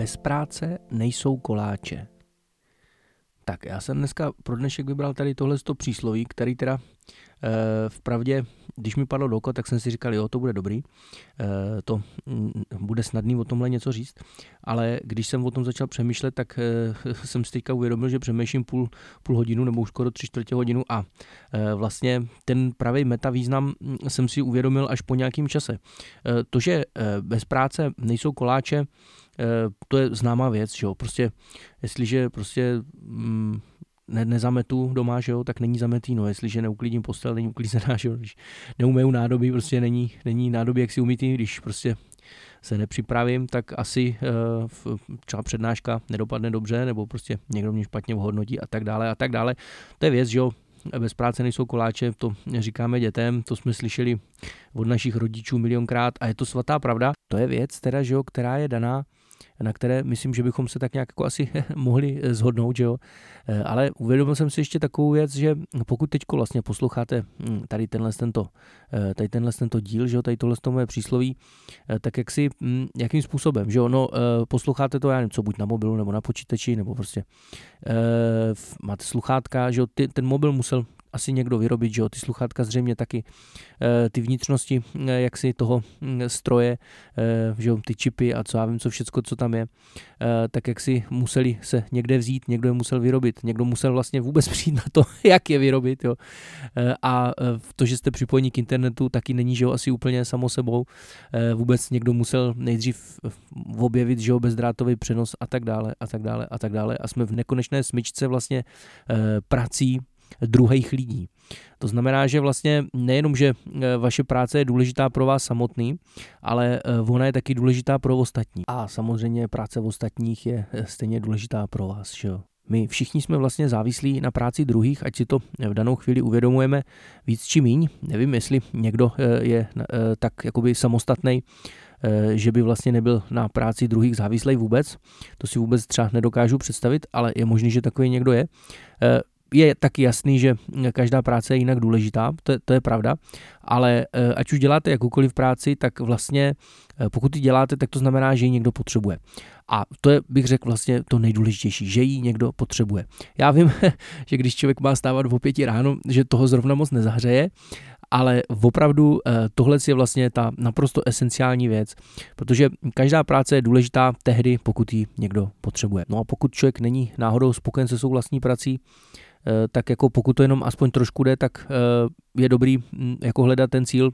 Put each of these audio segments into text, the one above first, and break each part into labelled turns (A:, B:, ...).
A: bez práce nejsou koláče. Tak, já jsem dneska pro dnešek vybral tady tohle přísloví, který teda e, vpravdě, když mi padlo do oko, tak jsem si říkal, jo, to bude dobrý, e, to m, bude snadný o tomhle něco říct, ale když jsem o tom začal přemýšlet, tak e, jsem si teďka uvědomil, že přemýšlím půl, půl hodinu nebo už skoro tři čtvrtě hodinu a e, vlastně ten pravý meta význam jsem si uvědomil až po nějakém čase. E, to, že e, bez práce nejsou koláče, Eh, to je známá věc, že jo, prostě, jestliže prostě mm, ne, nezametu doma, že jo, tak není zametý, no, jestliže neuklidím postel, není uklízená, že jo, když neumeju nádoby, prostě není, není nádoby, jak si umítý, když prostě se nepřipravím, tak asi uh, třeba přednáška nedopadne dobře, nebo prostě někdo mě špatně ohodnotí a tak dále a tak dále. To je věc, že jo, bez práce nejsou koláče, to říkáme dětem, to jsme slyšeli od našich rodičů milionkrát a je to svatá pravda. To je věc, teda, že jo, která je daná na které myslím, že bychom se tak nějak jako asi mohli eh, zhodnout, že jo. Eh, ale uvědomil jsem si ještě takovou věc, že pokud teď vlastně posloucháte hm, tady tenhle tento, eh, tady tenhle tento díl, že jo, tady tohle moje přísloví, tak jak si, hm, jakým způsobem, že jo, no posloucháte to, já nevím, co buď na mobilu nebo na počítači, nebo prostě máte sluchátka, že jo, ten mobil musel asi někdo vyrobit, že jo, ty sluchátka zřejmě taky, eh, ty vnitřnosti, eh, jak si toho hm, stroje, eh, že jo, ty čipy a co já vím, co všecko, co tam je, tak jak si museli se někde vzít, někdo je musel vyrobit, někdo musel vlastně vůbec přijít na to, jak je vyrobit, jo. A to, že jste připojení k internetu, taky není, že jo, asi úplně samo sebou. Vůbec někdo musel nejdřív objevit, že jo, bezdrátový přenos a tak dále, a tak dále, a tak dále. A jsme v nekonečné smyčce vlastně prací, druhých lidí. To znamená, že vlastně nejenom, že e, vaše práce je důležitá pro vás samotný, ale e, ona je taky důležitá pro ostatní. A samozřejmě práce ostatních je e, stejně důležitá pro vás. Že jo? My všichni jsme vlastně závislí na práci druhých, ať si to v danou chvíli uvědomujeme víc či míň. Nevím, jestli někdo je tak jakoby samostatný, že by vlastně nebyl na práci druhých závislý vůbec. To si vůbec třeba nedokážu představit, ale je možný, že takový někdo je je taky jasný, že každá práce je jinak důležitá, to, to je pravda, ale eh, ať už děláte jakoukoliv práci, tak vlastně eh, pokud ji děláte, tak to znamená, že ji někdo potřebuje. A to je, bych řekl, vlastně to nejdůležitější, že ji někdo potřebuje. Já vím, že když člověk má stávat v pěti ráno, že toho zrovna moc nezahřeje, ale opravdu eh, tohle je vlastně ta naprosto esenciální věc, protože každá práce je důležitá tehdy, pokud ji někdo potřebuje. No a pokud člověk není náhodou spokojen se svou vlastní prací, tak jako pokud to jenom aspoň trošku jde, tak eh, je dobrý hm, jako hledat ten cíl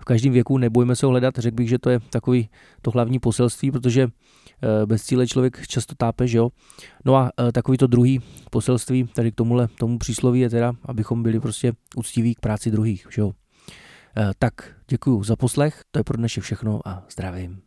A: v každém věku, nebojme se ho hledat, řekl bych, že to je takový to hlavní poselství, protože eh, bez cíle člověk často tápe, že jo. No a takový to druhý poselství tady k tomuhle, tomu přísloví je teda, abychom byli prostě úctiví k práci druhých, že jo. Tak děkuji za poslech, to je pro dnešek všechno a zdravím.